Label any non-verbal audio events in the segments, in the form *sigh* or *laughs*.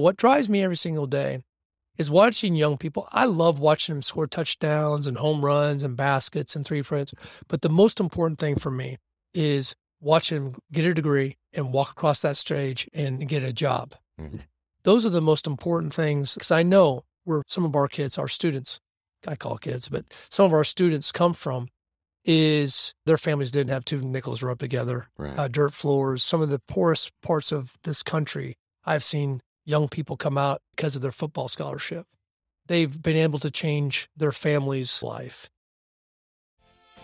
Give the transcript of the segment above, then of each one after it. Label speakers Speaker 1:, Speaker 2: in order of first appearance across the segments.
Speaker 1: What drives me every single day is watching young people. I love watching them score touchdowns and home runs and baskets and three points. But the most important thing for me is watching them get a degree and walk across that stage and get a job. Mm-hmm. Those are the most important things because I know where some of our kids, our students, I call kids, but some of our students come from is their families didn't have two nickels rubbed together, right. uh, dirt floors, some of the poorest parts of this country. I've seen young people come out because of their football scholarship. They've been able to change their family's life.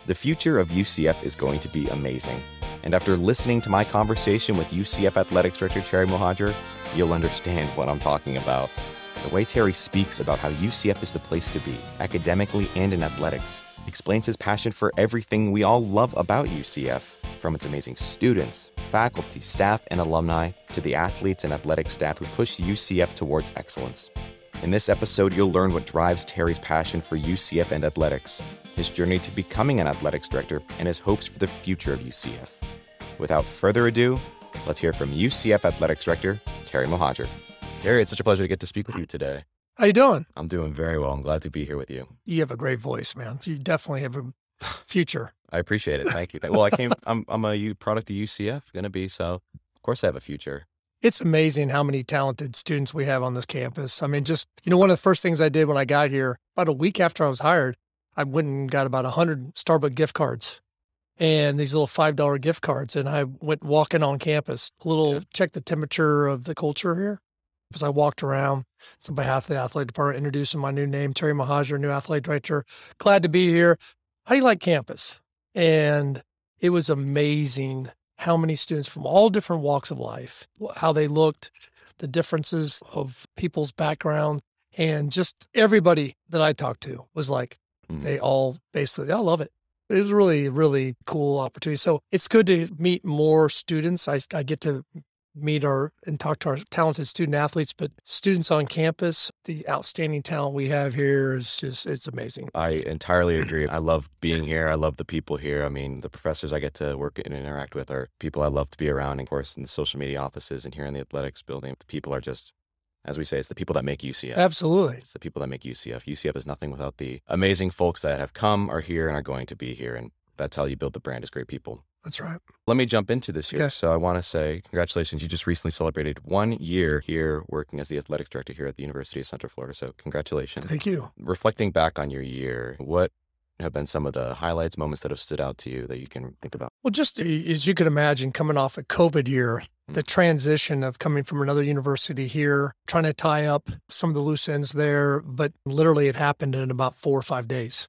Speaker 2: The future of UCF is going to be amazing. And after listening to my conversation with UCF Athletics Director Terry Mohajir, you'll understand what I'm talking about. The way Terry speaks about how UCF is the place to be, academically and in athletics, explains his passion for everything we all love about UCF, from its amazing students, faculty, staff, and alumni to the athletes and athletic staff who push UCF towards excellence. In this episode, you'll learn what drives Terry's passion for UCF and athletics, his journey to becoming an athletics director, and his hopes for the future of UCF. Without further ado, let's hear from UCF Athletics Director Terry Mohajir. Terry, it's such a pleasure to get to speak with you today.
Speaker 1: How you doing?
Speaker 2: I'm doing very well. I'm glad to be here with you.
Speaker 1: You have a great voice, man. You definitely have a *sighs* future.
Speaker 2: I appreciate it. Thank you. Well, I came. I'm I'm a product of UCF. Going to be so. Of course, I have a future.
Speaker 1: It's amazing how many talented students we have on this campus. I mean, just you know, one of the first things I did when I got here, about a week after I was hired, I went and got about a hundred Starbucks gift cards and these little five dollar gift cards, and I went walking on campus. A little yeah. check the temperature of the culture here. As I walked around, on behalf of the athletic department, introducing my new name, Terry Mohajir, new athletic director. Glad to be here. How do you like campus? And it was amazing how many students from all different walks of life, how they looked, the differences of people's background, and just everybody that I talked to was like, mm-hmm. they all basically, I love it. It was really, really cool opportunity. So it's good to meet more students. I, I get to meet our and talk to our talented student athletes, but students on campus, the outstanding talent we have here is just it's amazing.
Speaker 2: I entirely agree. I love being here. I love the people here. I mean, the professors I get to work and interact with are people I love to be around. And of course, in the social media offices and here in the athletics building, the people are just as we say, it's the people that make UCF.
Speaker 1: Absolutely.
Speaker 2: It's the people that make UCF. UCF is nothing without the amazing folks that have come, are here, and are going to be here. And that's how you build the brand is great people.
Speaker 1: That's right.
Speaker 2: Let me jump into this here. Okay. So I want to say congratulations. You just recently celebrated one year here working as the athletics director here at the University of Central Florida. So congratulations.
Speaker 1: Thank you.
Speaker 2: Reflecting back on your year, what have been some of the highlights, moments that have stood out to you that you can think about?
Speaker 1: Well, just as you can imagine, coming off a COVID year, mm-hmm. the transition of coming from another university here, trying to tie up some of the loose ends there, but literally it happened in about four or five days.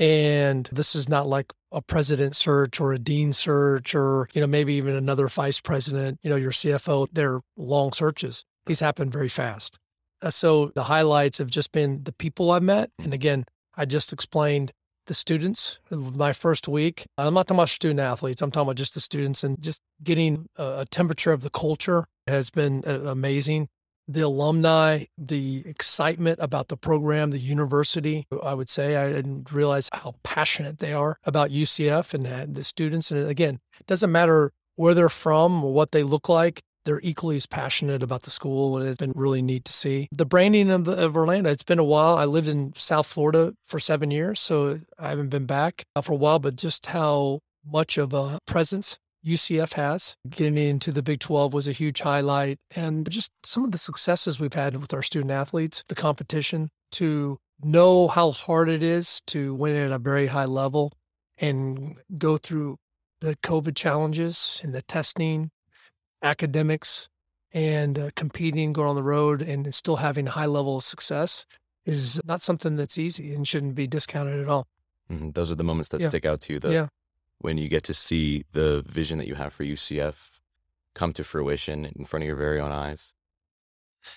Speaker 1: And this is not like a president search or a dean search or, you know, maybe even another vice president, you know, your CFO. They're long searches. These happen very fast. Uh, so the highlights have just been the people I've met. And again, I just explained the students my first week. I'm not talking about student athletes. I'm talking about just the students and just getting a, a temperature of the culture has been uh, amazing the alumni, the excitement about the program, the university. I would say I didn't realize how passionate they are about UCF and uh, the students. And uh, again, it doesn't matter where they're from or what they look like. They're equally as passionate about the school, and it's been really neat to see. The branding of, the, of Orlando, it's been a while. I lived in South Florida for seven years, so I haven't been back uh, for a while, but just how much of a presence UCF has. Getting into the Big 12 was a huge highlight. And just some of the successes we've had with our student athletes, the competition, to know how hard it is to win at a very high level and go through the COVID challenges and the testing, academics, and uh, competing, going on the road, and still having high level of success is not something that's easy and shouldn't be discounted at all.
Speaker 2: Mm-hmm. Those are the moments that yeah. stick out to you. The, yeah when you get to see the vision that you have for UCF come to fruition in front of your very own eyes?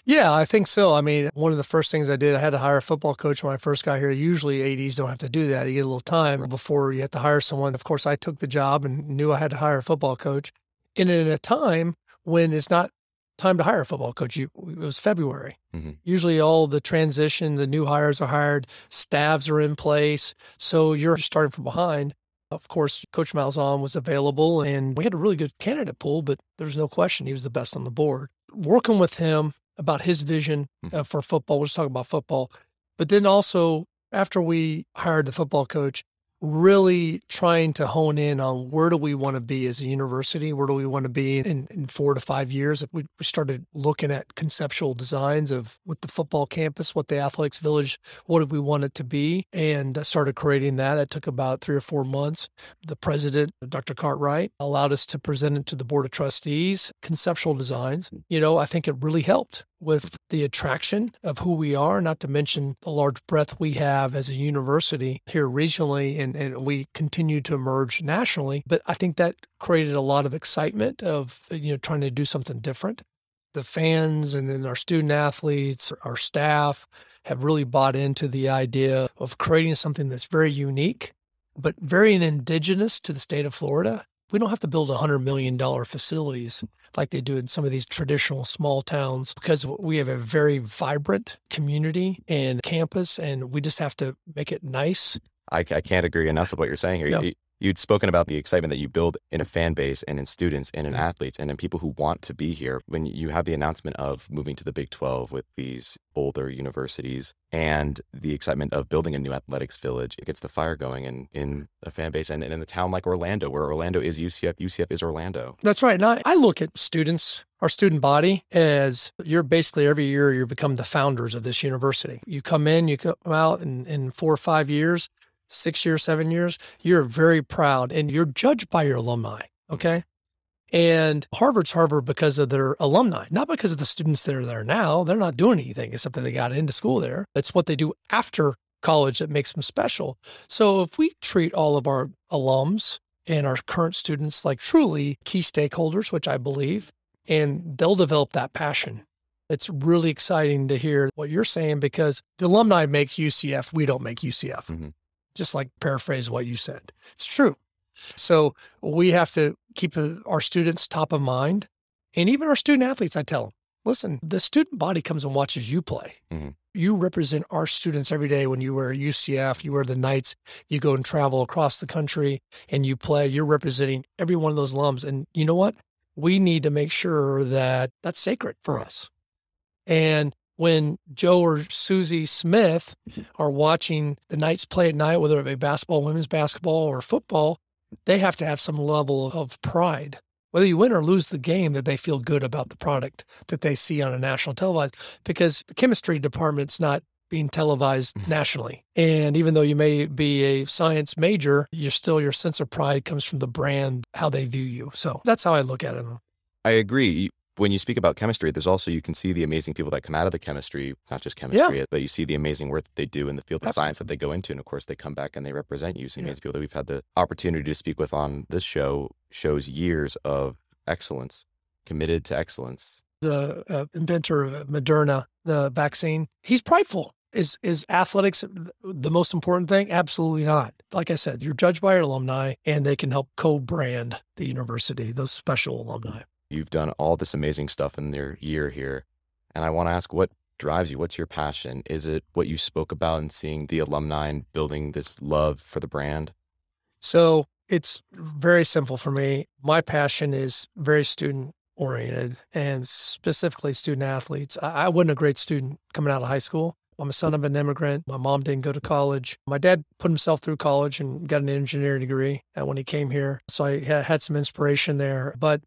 Speaker 1: Yeah, I think so. I mean, one of the first things I did, I had to hire a football coach when I first got here. Usually, ADs don't have to do that. You get a little time before you have to hire someone. Of course, I took the job and knew I had to hire a football coach. And in a time when it's not time to hire a football coach, it was February. Mm-hmm. Usually, all the transition, the new hires are hired, staffs are in place. So you're starting from behind. Of course, Coach Malzahn was available and we had a really good candidate pool, but there's no question he was the best on the board. Working with him about his vision uh, for football. We'll just talk about football. But then also, after we hired the football coach, really trying to hone in on where do we want to be as a university? Where do we want to be in, in four to five years? We, started looking at conceptual designs of what the football campus, what the athletics village, what do we want it to be? And uh, started creating that. It took about three or four months. The president, Dr. Cartwright, allowed us to present it to the board of trustees, conceptual designs. You know, I think it really helped with the attraction of who we are, not to mention the large breadth we have as a university here regionally, and, and we continue to emerge nationally. But I think that created a lot of excitement of, you know, trying to do something different. The fans and then our student athletes, our staff have really bought into the idea of creating something that's very unique, but very indigenous to the state of Florida. We don't have to build a $100 million facilities like they do in some of these traditional small towns because we have a very vibrant community and campus, and we just have to make it nice.
Speaker 2: I, I can't agree enough with what you're saying here.
Speaker 1: Yeah.
Speaker 2: You, you'd spoken about the excitement that you build in a fan base and in students and in athletes and in people who want to be here. When you have the announcement of moving to the Big 12 with these older universities and the excitement of building a new athletics village, it gets the fire going in, in a fan base and, and in a town like Orlando, where Orlando is UCF, UCF is Orlando.
Speaker 1: That's right. And I, I look at students, our student body, as you're basically every year you become the founders of this university. You come in, you come out in, in four or five years, six years, seven years, you're very proud and you're judged by your alumni. Okay. And Harvard's Harvard because of their alumni, not because of the students that are there now. They're not doing anything except that they got into school there. It's what they do after college that makes them special. So if we treat all of our alums and our current students like truly key stakeholders, which I believe, and they'll develop that passion. It's really exciting to hear what you're saying because the alumni make UCF, we don't make UCF.
Speaker 2: Mhm.
Speaker 1: Just like paraphrase what you said. It's true. So we have to keep uh, our students top of mind and even our student athletes. I tell them, listen, the student body comes and watches you play.
Speaker 2: Mhm.
Speaker 1: You represent our students every day when you wear UCF, you wear the Knights, you go and travel across the country and you play. You're representing every one of those alums. And you know what? We need to make sure that that's sacred for us. And when Joe or Susie Smith are watching the Knights play at night, whether it be basketball, women's basketball, or football, they have to have some level of pride. Whether you win or lose the game, that they feel good about the product that they see on a national televised, because the chemistry department's not being televised mm-hmm. nationally. And even though you may be a science major, you're still your sense of pride comes from the brand, how they view you. So that's how I look at it.
Speaker 2: I agree. When you speak about chemistry, there's also, you can see the amazing people that come out of the chemistry, not just chemistry, but you see the amazing work that they do in the field of science that they go into. And of course, they come back and they represent you. So
Speaker 1: Yeah.
Speaker 2: amazing people that we've had the opportunity to speak with on this show shows years of excellence, committed to excellence.
Speaker 1: the uh, inventor of Moderna, the vaccine, he's prideful. Is is athletics the most important thing? Absolutely not. Like I said, you're judged by your alumni, and they can help co-brand the university. Those special alumni.
Speaker 2: You've done all this amazing stuff in their year here. And I want to ask what drives you? What's your passion? Is it what you spoke about and seeing the alumni and building this love for the brand?
Speaker 1: So it's very simple for me. My passion is very student oriented and specifically student athletes. I, I wasn't a great student coming out of high school. I'm a son of an immigrant. My mom didn't go to college. My dad put himself through college and got an engineering degree when he came here. So I had some inspiration there, but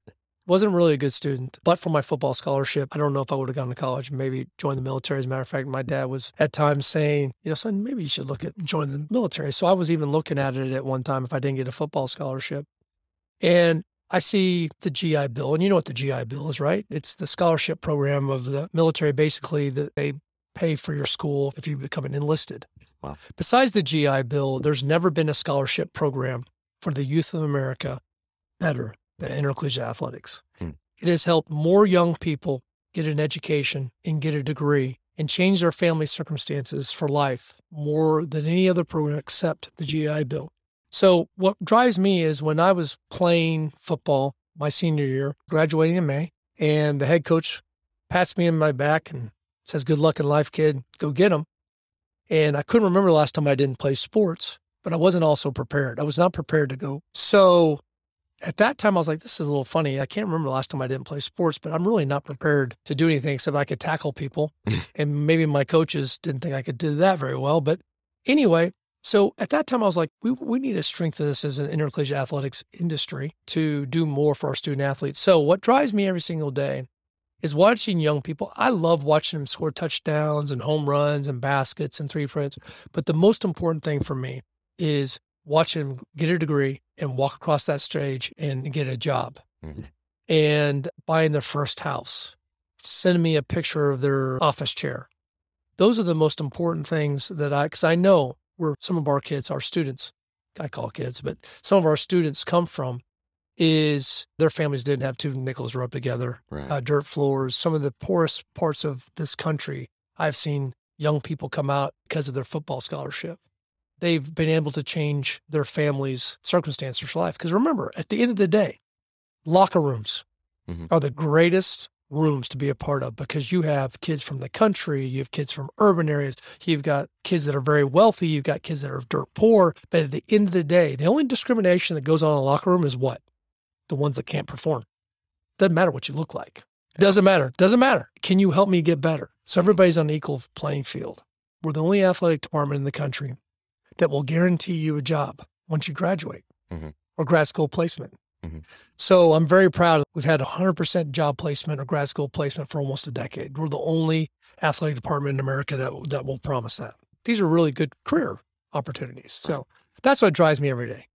Speaker 1: wasn't really a good student. But for my football scholarship, I don't know if I would have gone to college maybe joined the military. As a matter of fact, my dad was at times saying, you know, son, maybe you should look at joining the military. So I was even looking at it at one time if I didn't get a football scholarship. And I see the GI Bill, and you know what the GI Bill is, right? It's the scholarship program of the military, basically, that they pay for your school if you become an enlisted.
Speaker 2: Wow.
Speaker 1: Besides the GI Bill, there's never been a scholarship program for the youth of America better than intercollegiate athletics.
Speaker 2: Hmm.
Speaker 1: It has helped more young people get an education and get a degree and change their family circumstances for life more than any other program except the GI Bill. So, what drives me is when I was playing football my senior year, graduating in May, and the head coach pats me in my back and says, Good luck in life, kid. Go get them. And I couldn't remember the last time I didn't play sports, but I wasn't also prepared. I was not prepared to go. So, at that time, I was like, this is a little funny. I can't remember the last time I didn't play sports, but I'm really not prepared to do anything except I could tackle people. *laughs* and maybe my coaches didn't think I could do that very well. But anyway, so at that time, I was like, we, we need to strengthen this as an intercollegiate athletics industry to do more for our student athletes. So what drives me every single day is watching young people. I love watching them score touchdowns and home runs and baskets and three points. But the most important thing for me is watching them get a degree and walk across that stage and get a job
Speaker 2: Mhm.
Speaker 1: and buying their first house, sending me a picture of their office chair. Those are the most important things that I, because I know where some of our kids, our students, I call kids, but some of our students come from is their families didn't have two nickels rubbed together,
Speaker 2: Right.
Speaker 1: uh, dirt floors. Some of the poorest parts of this country, I've seen young people come out because of their football scholarship. They've been able to change their family's circumstances for life. Because remember, at the end of the day, locker rooms
Speaker 2: Mhm.
Speaker 1: are the greatest rooms to be a part of because you have kids from the country, you have kids from urban areas, you've got kids that are very wealthy, you've got kids that are dirt poor. But at the end of the day, the only discrimination that goes on in a locker room is what? The ones that can't perform. Doesn't matter what you look like. It doesn't matter. Doesn't matter. Can you help me get better? So everybody's on an equal playing field. We're the only athletic department in the country that will guarantee you a job once you graduate
Speaker 2: Mhm.
Speaker 1: or grad school placement.
Speaker 2: Mhm.
Speaker 1: So I'm very proud. We've had 100% job placement or grad school placement for almost a decade. We're the only athletic department in America that that will promise that. These are really good career opportunities. So that's what drives me every day.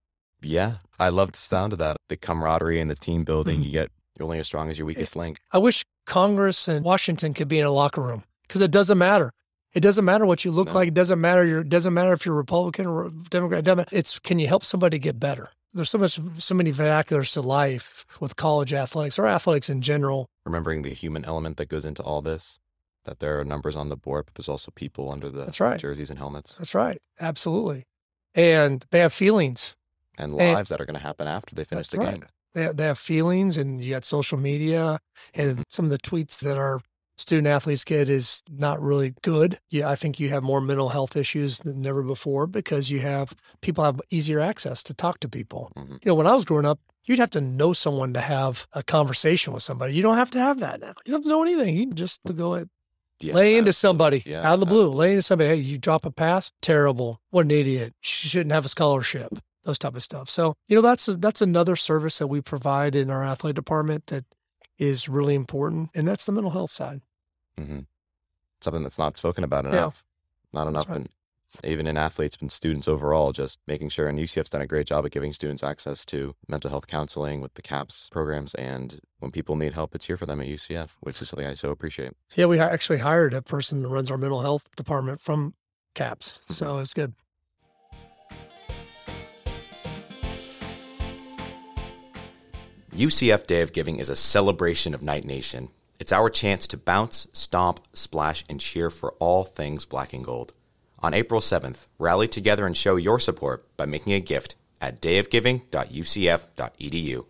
Speaker 2: Yeah, I love the sound of that. The camaraderie and the team building.
Speaker 1: Mhm.
Speaker 2: You get you're only as strong as your weakest link.
Speaker 1: I wish Congress and Washington could be in a locker room because it doesn't matter. It doesn't matter what you look
Speaker 2: No.
Speaker 1: like. It doesn't matter. Your, it doesn't matter if you're Republican or Democrat. It doesn't matter. It's can you help somebody get better? There's so much, so many vernaculars to life with college athletics or athletics in general.
Speaker 2: Remembering the human element that goes into all this. That there are numbers on the board, but there's also people under the
Speaker 1: That's right.
Speaker 2: jerseys and helmets
Speaker 1: That's right. Absolutely. And they have feelings.
Speaker 2: and
Speaker 1: And-
Speaker 2: lives that are going to happen after they finish the
Speaker 1: right.
Speaker 2: game.
Speaker 1: They have, they have feelings, and you got social media, and mm-hmm. some of the tweets that our student athletes get is not really good. Yeah, I think you have more mental health issues than ever before because you have people have easier access to talk to people.
Speaker 2: Mhm.
Speaker 1: You know, when I was growing up, you'd have to know someone to have a conversation with somebody. You don't have to have that now. You don't have to know anything. You just to go at,
Speaker 2: Yeah,
Speaker 1: lay into somebody
Speaker 2: Yeah,
Speaker 1: out of the blue. Lay into somebody. Hey, you drop a pass, terrible. What an idiot. She shouldn't have a scholarship. Those type of stuff. So you know that's a, that's another service that we provide in our athlete department that is really important, and that's the mental health side.
Speaker 2: Mhm. Something that's not spoken about
Speaker 1: Yeah.
Speaker 2: enough. Not enough,
Speaker 1: right.
Speaker 2: and even in athletes and students overall, just making sure. And UCF's done a great job of giving students access to mental health counseling with the CAPS programs. And when people need help, it's here for them at UCF, which is something I so appreciate.
Speaker 1: Yeah, we actually hired a person that runs our mental health department from CAPS, so it's good.
Speaker 2: UCF Day of Giving is a celebration of Knight Nation. It's our chance to bounce, stomp, splash, and cheer for all things black and gold. On April 7th, rally together and show your support by making a gift at dayofgiving.ucf.edu.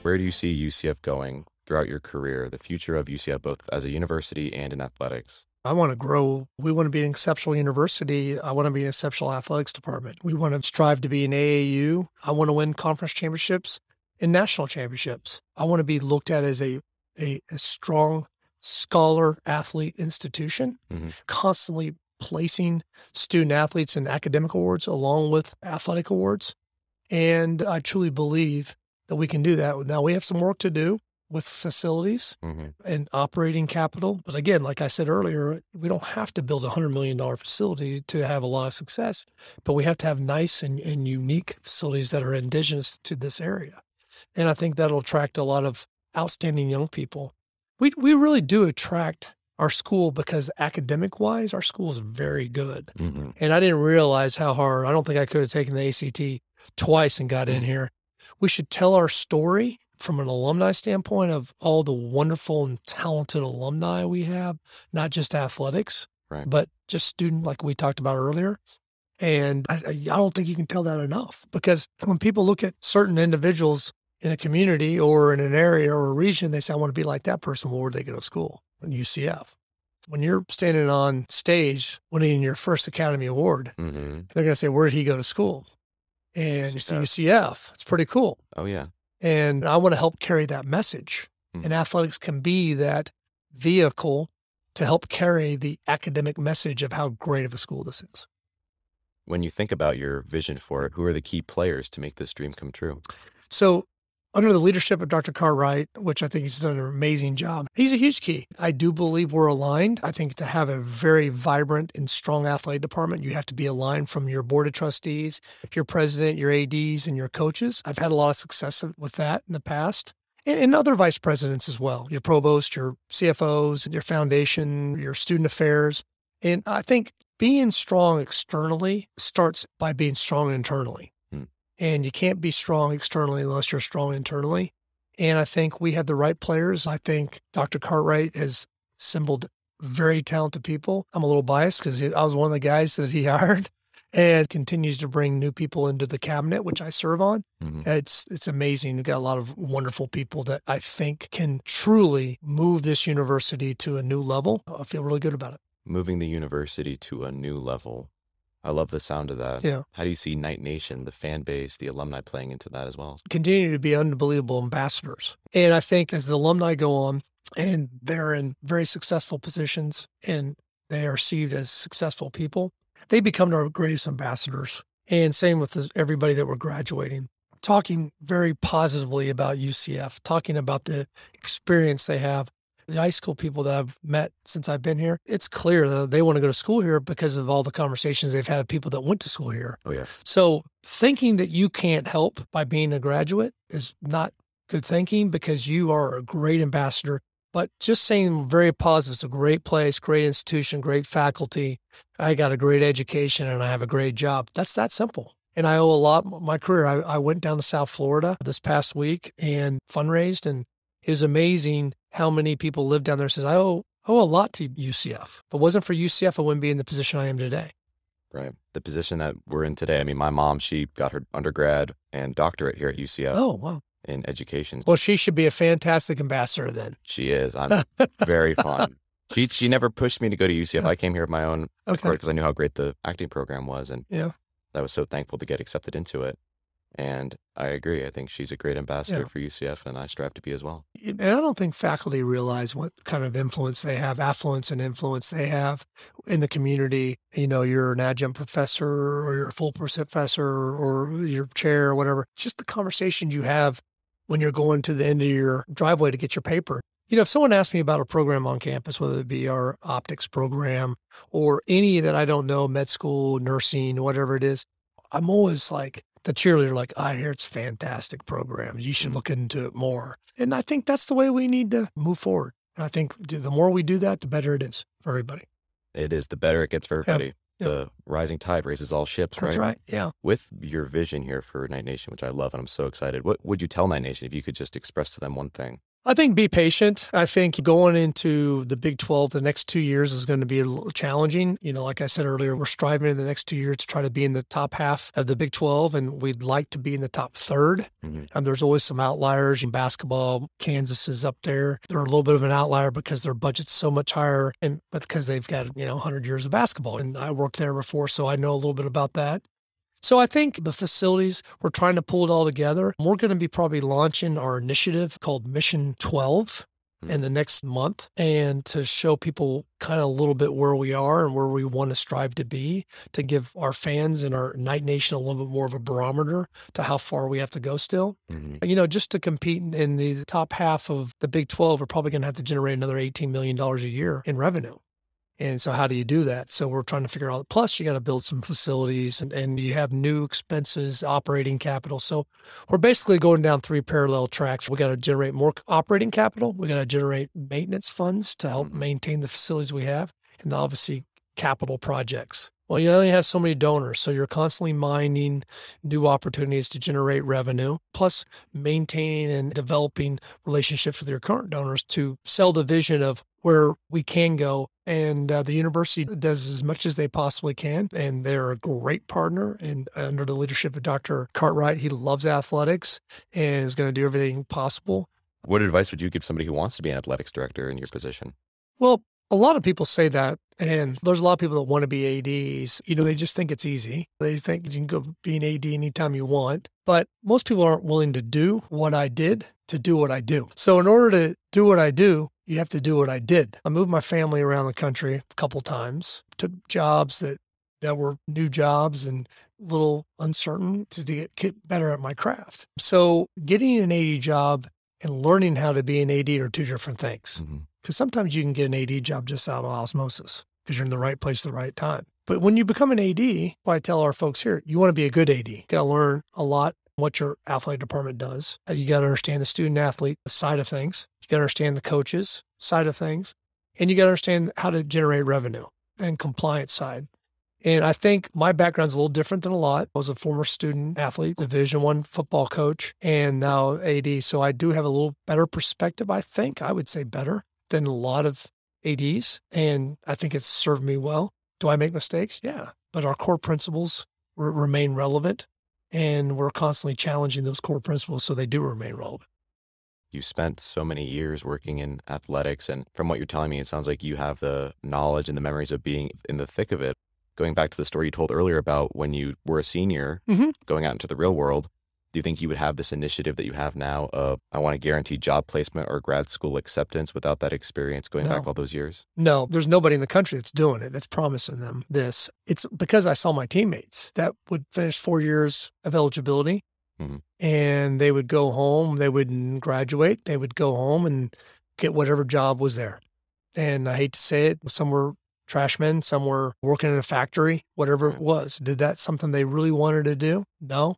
Speaker 2: Where do you see UCF going throughout your career, the future of UCF both as a university and in athletics?
Speaker 1: I want to grow. We want to be an exceptional university. I want to be an exceptional athletics department. We want to strive to be an AAU. I want to win conference championships and national championships. I want to be looked at as a, a, a strong scholar athlete institution,
Speaker 2: Mhm.
Speaker 1: constantly placing student athletes in academic awards along with athletic awards. And I truly believe that we can do that. Now, we have some work to do with facilities
Speaker 2: Mm-hmm.
Speaker 1: and operating capital. But again, like I said earlier, we don't have to build a $100 million facility to have a lot of success, but we have to have nice and, and unique facilities that are indigenous to this area. And I think that'll attract a lot of outstanding young people. We, we really do attract our school because academic wise, our school is very good.
Speaker 2: Mm-hmm.
Speaker 1: And I didn't realize how hard, I don't think I could have taken the ACT twice and got in here. We should tell our story from an alumni standpoint of all the wonderful and talented alumni we have, not just athletics,
Speaker 2: Right.
Speaker 1: but just student, like we talked about earlier. And I, I don't think you can tell that enough because when people look at certain individuals in a community or in an area or a region, they say, I want to be like that person. Well, where they go to school? UCF. when you're standing on stage winning your first Academy Award,
Speaker 2: Mm-hmm.
Speaker 1: they're going to say, Where did he go to school? And you see. UCF. It's pretty cool.
Speaker 2: Oh yeah.
Speaker 1: And I want to help carry that message.
Speaker 2: Hmm.
Speaker 1: And athletics can be that vehicle to help carry the academic message of how great of a school this is.
Speaker 2: When you think about your vision for it, who are the key players to make this dream come true?
Speaker 1: So, under the leadership of Dr. Cartwright, which I think he's done an amazing job, he's a huge key. I do believe we're aligned. I think to have a very vibrant and strong athletic department, you have to be aligned from your board of trustees, your president, your ADs, and your coaches. I've had a lot of success with that in the past. And, and other vice presidents as well, your provost, your CFOs, your foundation, your student affairs. And I think being strong externally starts by being strong internally. And you can't be strong externally unless you're strong internally. And I think we have the right players. I think Dr. Cartwright has assembled very talented people. I'm a little biased because I was one of the guys that he *laughs* hired and continues to bring new people into the cabinet, which I serve on.
Speaker 2: Mhm.
Speaker 1: It's it's amazing. We've got a lot of wonderful people that I think can truly move this university to a new level. I feel really good about it.
Speaker 2: Moving the university to a new level. I love the sound of that.
Speaker 1: Yeah.
Speaker 2: How do you see Knight Nation, the fan base, the alumni playing into that as well?
Speaker 1: continue to be unbelievable ambassadors. And I think as the alumni go on and they're in very successful positions and they are received as successful people, they become our greatest ambassadors. And same with this- everybody that we're graduating. Talking very positively about UCF, talking about the experience they have. The high school people that I've met since I've been here, it's clear that they want to go to school here because of all the conversations they've had with people that went to school here.
Speaker 2: Oh yeah.
Speaker 1: So thinking that you can't help by being a graduate is not good thinking because you are a great ambassador. But just saying very positive, it's a great place, great institution, great faculty. I got a great education and I have a great job. That's that simple. And I owe a lot my career. I, I went down to South Florida this past week and fundraised and it was amazing how many people live down there says I owe owe a lot to UCF. If it wasn't for UCF, I wouldn't be in the position I am today.
Speaker 2: Right. The position that we're in today. I mean, my mom, she got her undergrad and doctorate here at UCF
Speaker 1: Oh, wow.
Speaker 2: in education.
Speaker 1: Well, she should be a fantastic ambassador then.
Speaker 2: She is. I'm *laughs* very fun. She she never pushed me to go to UCF. I came here of my own
Speaker 1: Okay.
Speaker 2: because I knew how great the acting program was, and
Speaker 1: Yeah.
Speaker 2: I was so thankful to get accepted into it. And I agree. I think she's a great ambassador
Speaker 1: Yeah.
Speaker 2: for UCF, and I strive to be as well.
Speaker 1: And I don't think faculty realize what kind of influence they have, affluence and influence they have in the community. You know, you're an adjunct professor or you're a full professor or your chair or whatever. Just the conversations you have when you're going to the end of your driveway to get your paper. You know, if someone asks me about a program on campus, whether it be our optics program or any that I don't know, med school, nursing, whatever it is, I'm always like the cheerleader, like, I hear it's fantastic programs. You should mm-hmm. look into it more. And I think that's the way we need to move forward. And I think the more we do that, the better it is for everybody.
Speaker 2: It is the better it gets for everybody.
Speaker 1: yeah.
Speaker 2: The rising tide raises all ships,
Speaker 1: That's
Speaker 2: right?
Speaker 1: right. Yeah.
Speaker 2: With your vision here for Knight Nation, which I love and I'm so excited, what would you tell Knight Nation if you could just express to them one thing?
Speaker 1: I think be patient. I think going into the Big 12 the next two years is going to be a little challenging. You know, like I said earlier, we're striving in the next two years to try to be in the top half of the Big 12, and we'd like to be in the top third.
Speaker 2: Mhm.
Speaker 1: Um, there's always some outliers in basketball. Kansas is up there. They're a little bit of an outlier because their budget's so much higher, and because they've got you know 100 years of basketball. And I worked there before, so I know a little bit about that. So I think the facilities, we're trying to pull it all together. We're going to be probably launching our initiative called Mission 12 in the next month and to show people kind of a little bit where we are and where we want to strive to be to give our fans and our Knight Nation a little bit more of a barometer to how far we have to go still.
Speaker 2: Mhm.
Speaker 1: You know, just to compete in- in the top half of the Big 12, we're probably going to have to generate another $18 million a year in revenue. And so, how do you do that? So, we're trying to figure out. Plus, you got to build some facilities and, and you have new expenses, operating capital. So, we're basically going down three parallel tracks. We got to generate more operating capital. We got to generate maintenance funds to help
Speaker 2: Mhm.
Speaker 1: maintain the facilities we have, and obviously capital projects. Well, you only have so many donors, so you're constantly mining new opportunities to generate revenue, plus maintaining and developing relationships with your current donors to sell the vision of where we can go. And uh, the university does as much as they possibly can, and they're a great partner. And under the leadership of Dr. Cartwright, he loves athletics and is going to do everything possible.
Speaker 2: What advice would you give somebody who wants to be an athletics director in your position?
Speaker 1: Well, A lot of people say that, and there's a lot of people that want to be ADs. You know, they just think it's easy. They think you can go be an AD anytime you want. But most people aren't willing to do what I did to do what I do. So, in order to do what I do, you have to do what I did. I moved my family around the country a couple times, took jobs that that were new jobs and a little uncertain to get, get better at my craft. So, getting an AD job and learning how to be an AD are two different things.
Speaker 2: Mm-hmm.
Speaker 1: Because sometimes you can get an AD job just out of osmosis because you're in the right place at the right time. But when you become an AD, what I tell our folks here, you want to be a good AD. You got to learn a lot what your athletic department does. Uh, You got to understand the student athlete side of things. You got to understand the coaches side of things. And you got to understand how to generate revenue and compliance side. And I think my background's a little different than a lot. I was a former student athlete, division one football coach, and now AD. So I do have a little better perspective, I think. I would say better than a lot of ADs. And I think it's served me well. Do I make mistakes? Yeah. But our core principles r- remain relevant. And we're constantly challenging those core principles so they do remain relevant.
Speaker 2: You spent so many years working in athletics, and from what you're telling me, it sounds like you have the knowledge and the memories of being in the thick of it. Going back to the story you told earlier about when you were a senior,
Speaker 1: Mhm.
Speaker 2: going out into the real world, do you think you would have this initiative that you have now of I want to guarantee job placement or grad school acceptance without that experience going back all those years?
Speaker 1: No, there's nobody in the country that's doing it, that's promising them this. It's because I saw my teammates that would finish four years of eligibility
Speaker 2: Mhm.
Speaker 1: and they would go home, they wouldn't graduate, they would go home and get whatever job was there. And I hate to say it, some were trashmen, some were working in a factory, whatever it was. Did that something they really wanted to do? No,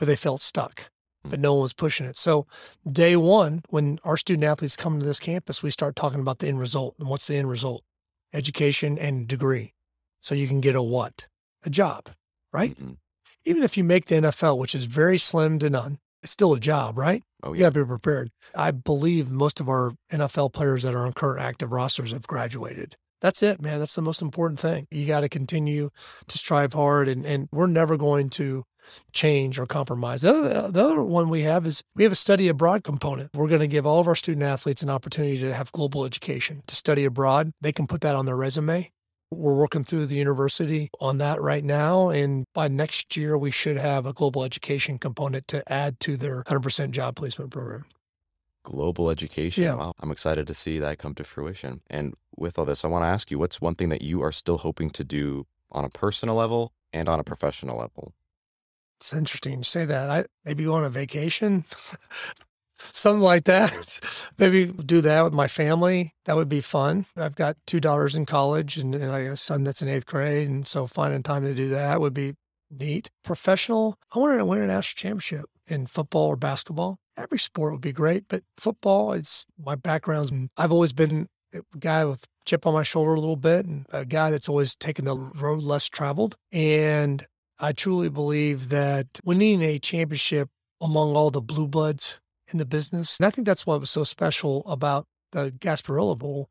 Speaker 1: but they felt stuck. But hmm. no one was pushing it. So, day one, when our student athletes come to this campus, we start talking about the end result. And what's the end result? Education and degree. So you can get a what? A job, right?
Speaker 2: Mm-mm.
Speaker 1: Even if you make the NFL, which is very slim to none, it's still a job, right?
Speaker 2: Oh,
Speaker 1: You
Speaker 2: yeah.
Speaker 1: got to be prepared. I believe most of our NFL players that are on current active rosters have graduated. That's it, man. That's the most important thing. You got to continue to strive hard, and, and we're never going to change or compromise. The other, the other one we have is we have a study abroad component. We're going to give all of our student athletes an opportunity to have global education, to study abroad. They can put that on their resume. We're working through the university on that right now. And by next year, we should have a global education component to add to their 100% job placement program.
Speaker 2: Global education.
Speaker 1: Yeah.
Speaker 2: Wow. I'm excited to see that come to fruition. And with all this, I want to ask you what's one thing that you are still hoping to do on a personal level and on a professional level?
Speaker 1: It's interesting you say that. I maybe go on a vacation, *laughs* something like that. *laughs* Maybe do that with my family. That would be fun. I've got two daughters in college and, and I got a son that's in eighth grade, and so finding time to do that would be neat. Professional, I wanted to win a national championship in football or basketball. Every sport would be great, but football, it's my background's. I've always been a guy with chip on my shoulder a little bit, and a guy that's always taken the road less traveled. And I truly believe that winning a championship among all the blue bloods in the business, and I think that's what was so special about the Gasparilla Bowl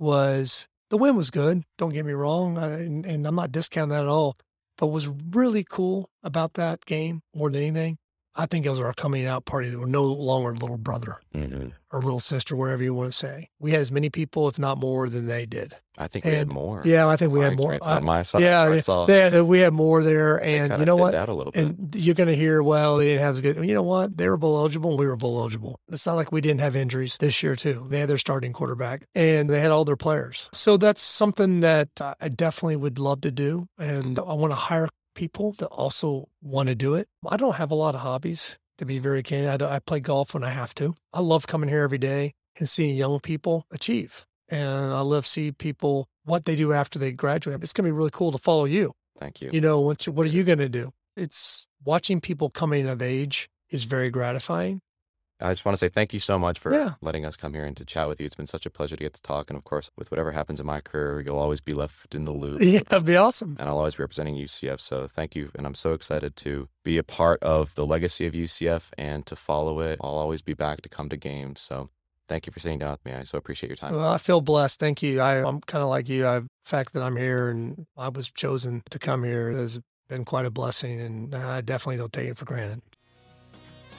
Speaker 1: was the win was good. Don't get me wrong, uh, and, and I'm not discounting that at all. But what was really cool about that game more than anything, I think it was our coming out party that were no longer little brother
Speaker 2: Mm-hmm.
Speaker 1: or little sister, wherever you want to say. We had as many people, if not more, than they did.
Speaker 2: I think we had more.
Speaker 1: Yeah, I think we
Speaker 2: My
Speaker 1: had more. I-
Speaker 2: on my side.
Speaker 1: yeah,
Speaker 2: I saw
Speaker 1: they, we had more there, and you know what?
Speaker 2: Out a little bit.
Speaker 1: And you're going to hear, well, they didn't have as good. You know what? They were bowl eligible and we were bowl eligible. It's not like we didn't have injuries this year, too. They had their starting quarterback and they had all their players. So that's something that I definitely would love to do. And I want to hire people that also want to do it. I don't have a lot of hobbies, to be very candid. I, I play golf when I have to. I love coming here every day and seeing young people achieve. And I love see people what they do after they graduate. It's going to be really cool to follow you
Speaker 2: Thank you.
Speaker 1: you know what, you- what are you going to do it's watching people coming of age is very gratifying
Speaker 2: I just want to say thank you so much for
Speaker 1: Yeah.
Speaker 2: letting us come here and to chat with you. It's been such a pleasure to get to talk. And of course, with whatever happens in my career, you'll always be left in the loop.
Speaker 1: yeah that'd be awesome
Speaker 2: And I'll always be representing UCF. So thank you. And I'm so excited to be a part of the legacy of UCF and to follow it. I'll always be back to come to games. So thank you for sitting down with me. I so appreciate your time.
Speaker 1: well i feel blessed thank you I, i'm kind of like you I, the fact that i'm here and i was chosen to come here has been quite a blessing and i definitely don't take it for granted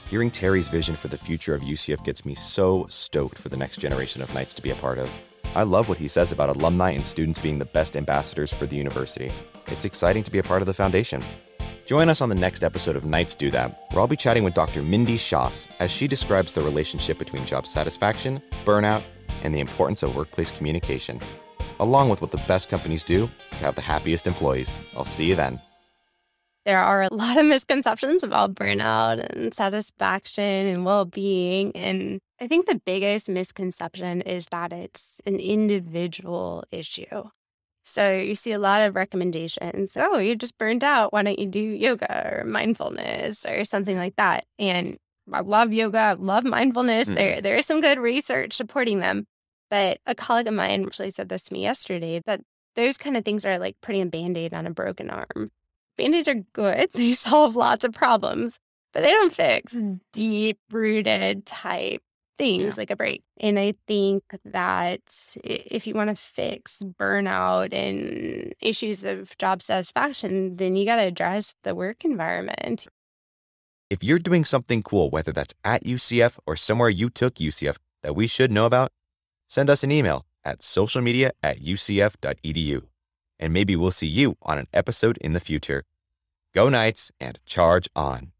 Speaker 2: Hearing Terry's vision for the future of UCF gets me so stoked for the next generation of Knights to be a part of. I love what he says about alumni and students being the best ambassadors for the university. It's exciting to be a part of the foundation. Join us on the next episode of Knights Do That, where I'll be chatting with Dr. Mindy Shoss as she describes the relationship between job satisfaction, burnout, and the importance of workplace communication, along with what the best companies do to have the happiest employees. I'll see you then.
Speaker 3: There are a *laughs* lot of misconceptions about burnout and satisfaction and well being. And I think the biggest misconception is that it's an individual issue. So you see a lot of recommendations. Oh, you're just burned out. Why don't you do yoga or mindfulness or something like that? And I love yoga, I love mindfulness.
Speaker 2: Mhm.
Speaker 3: There, there is some good research supporting them. But a colleague of mine actually said this to me yesterday that those kind of things are like putting a band aid on a broken arm. Band aids are good, *laughs* they solve lots of problems, but they don't fix mm. deep rooted type things
Speaker 2: Yeah.
Speaker 3: like a break. And I think that if you want to fix burnout and issues of job satisfaction, then you got to address the work environment.
Speaker 2: If you're doing something cool, whether that's at UCF or somewhere you took UCF that we should know about, send us an email at socialmedia at ucf.edu. And maybe we'll see you on an episode in the future. Go Knights and charge on.